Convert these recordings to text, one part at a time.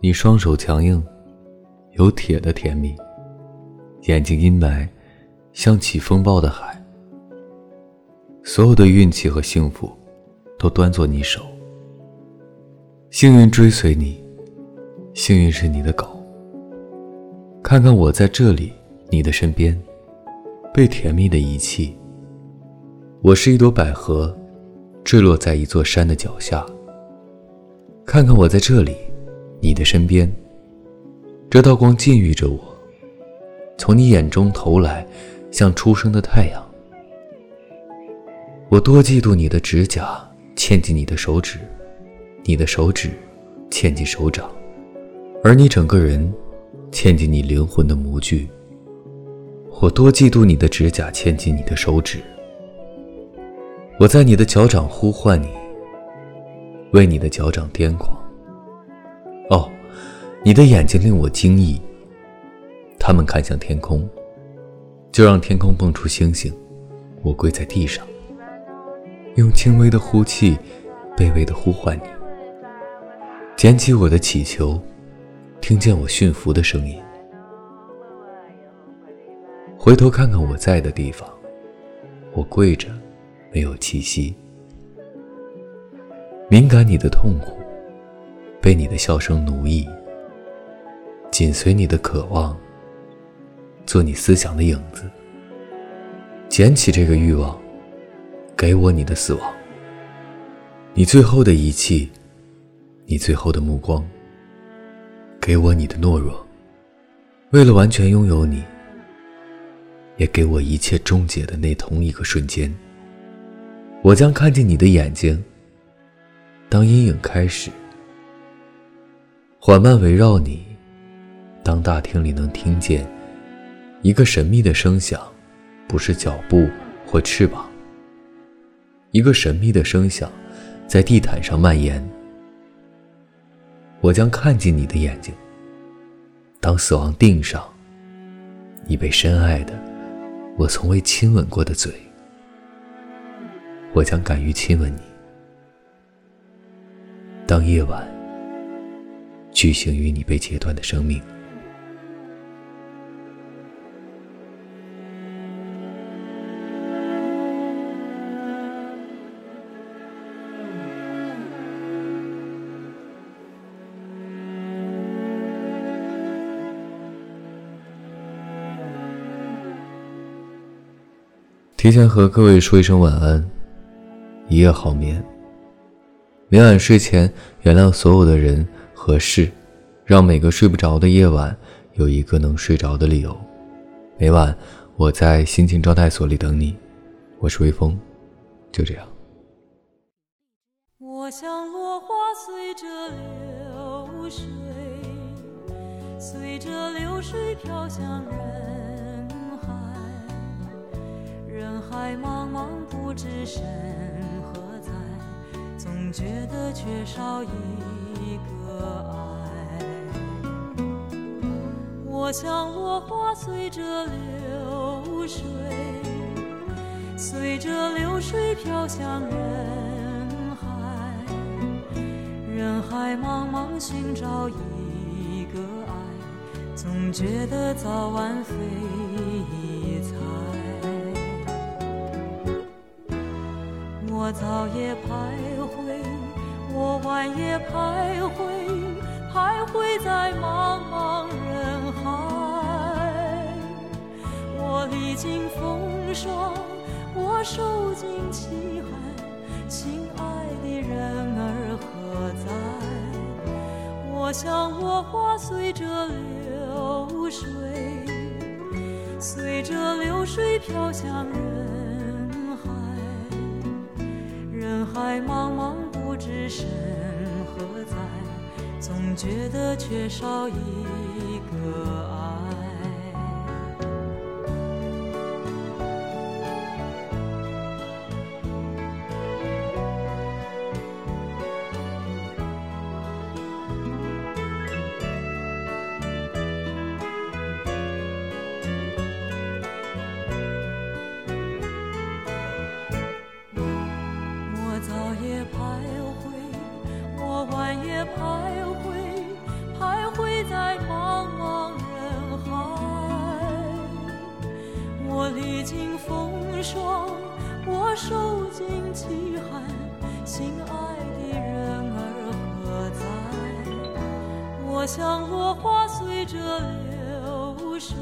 你双手强硬，有铁的甜蜜；眼睛阴霾，像起风暴的海。所有的运气和幸福，都端坐你手。幸运追随你，幸运是你的狗。看看我在这里，你的身边，被甜蜜的遗弃。我是一朵百合，坠落在一座山的脚下。看看我在这里，你的身边。这道光禁欲着我，从你眼中投来，像初升的太阳。我多嫉妒你的指甲嵌进你的手指，你的手指嵌进手掌，而你整个人嵌进你灵魂的模具。我多嫉妒你的指甲嵌进你的手指。我在你的脚掌呼唤你，为你的脚掌癫狂。哦，你的眼睛令我惊异，他们看向天空，就让天空蹦出星星。我跪在地上，用轻微的呼气，卑微的呼唤你。捡起我的祈求，听见我驯服的声音。回头看看我在的地方，我跪着。没有气息，敏感你的痛苦，被你的笑声奴役，紧随你的渴望，做你思想的影子。捡起这个欲望，给我你的死亡，你最后的遗弃，你最后的目光，给我你的懦弱，为了完全拥有你，也给我一切终结的那同一个瞬间。我将看见你的眼睛。当阴影开始，缓慢围绕你。当大厅里能听见一个神秘的声响，不是脚步或翅膀。一个神秘的声响在地毯上蔓延。我将看见你的眼睛。当死亡钉上，你被深爱的，我从未亲吻过的嘴。我将敢于亲吻你。当夜晚举行与你被截断的生命。提前和各位说一声晚安。一夜好眠。每晚睡前原谅所有的人和事，让每个睡不着的夜晚有一个能睡着的理由。每晚我在心情招待所里等你，我是微风，就这样。我像落花随着流水，随着流水飘向人海，人海茫茫不知身。总觉得缺少一个爱。我像落花随着流水，随着流水飘向人海，人海茫茫寻找一个爱，总觉得早晚非一猜。我早也徘徊，晚夜徘徊，徘徊在茫茫人海。我历经风霜，我受尽凄寒，亲爱的人儿何在？我想落花随着流水，随着流水飘向人海人。海茫茫，不知身何在，总觉得缺少一个爱。徘徊，徘徊在茫茫人海我历经风霜，我受尽饥寒，心爱的人儿何在？我像落花随着流水，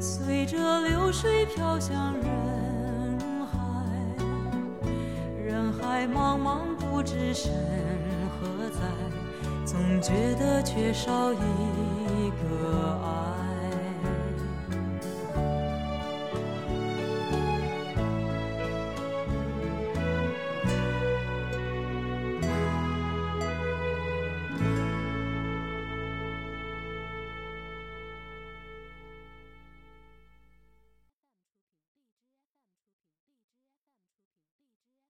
随着流水飘向人海。人海茫茫，不知身，总觉得缺少一个。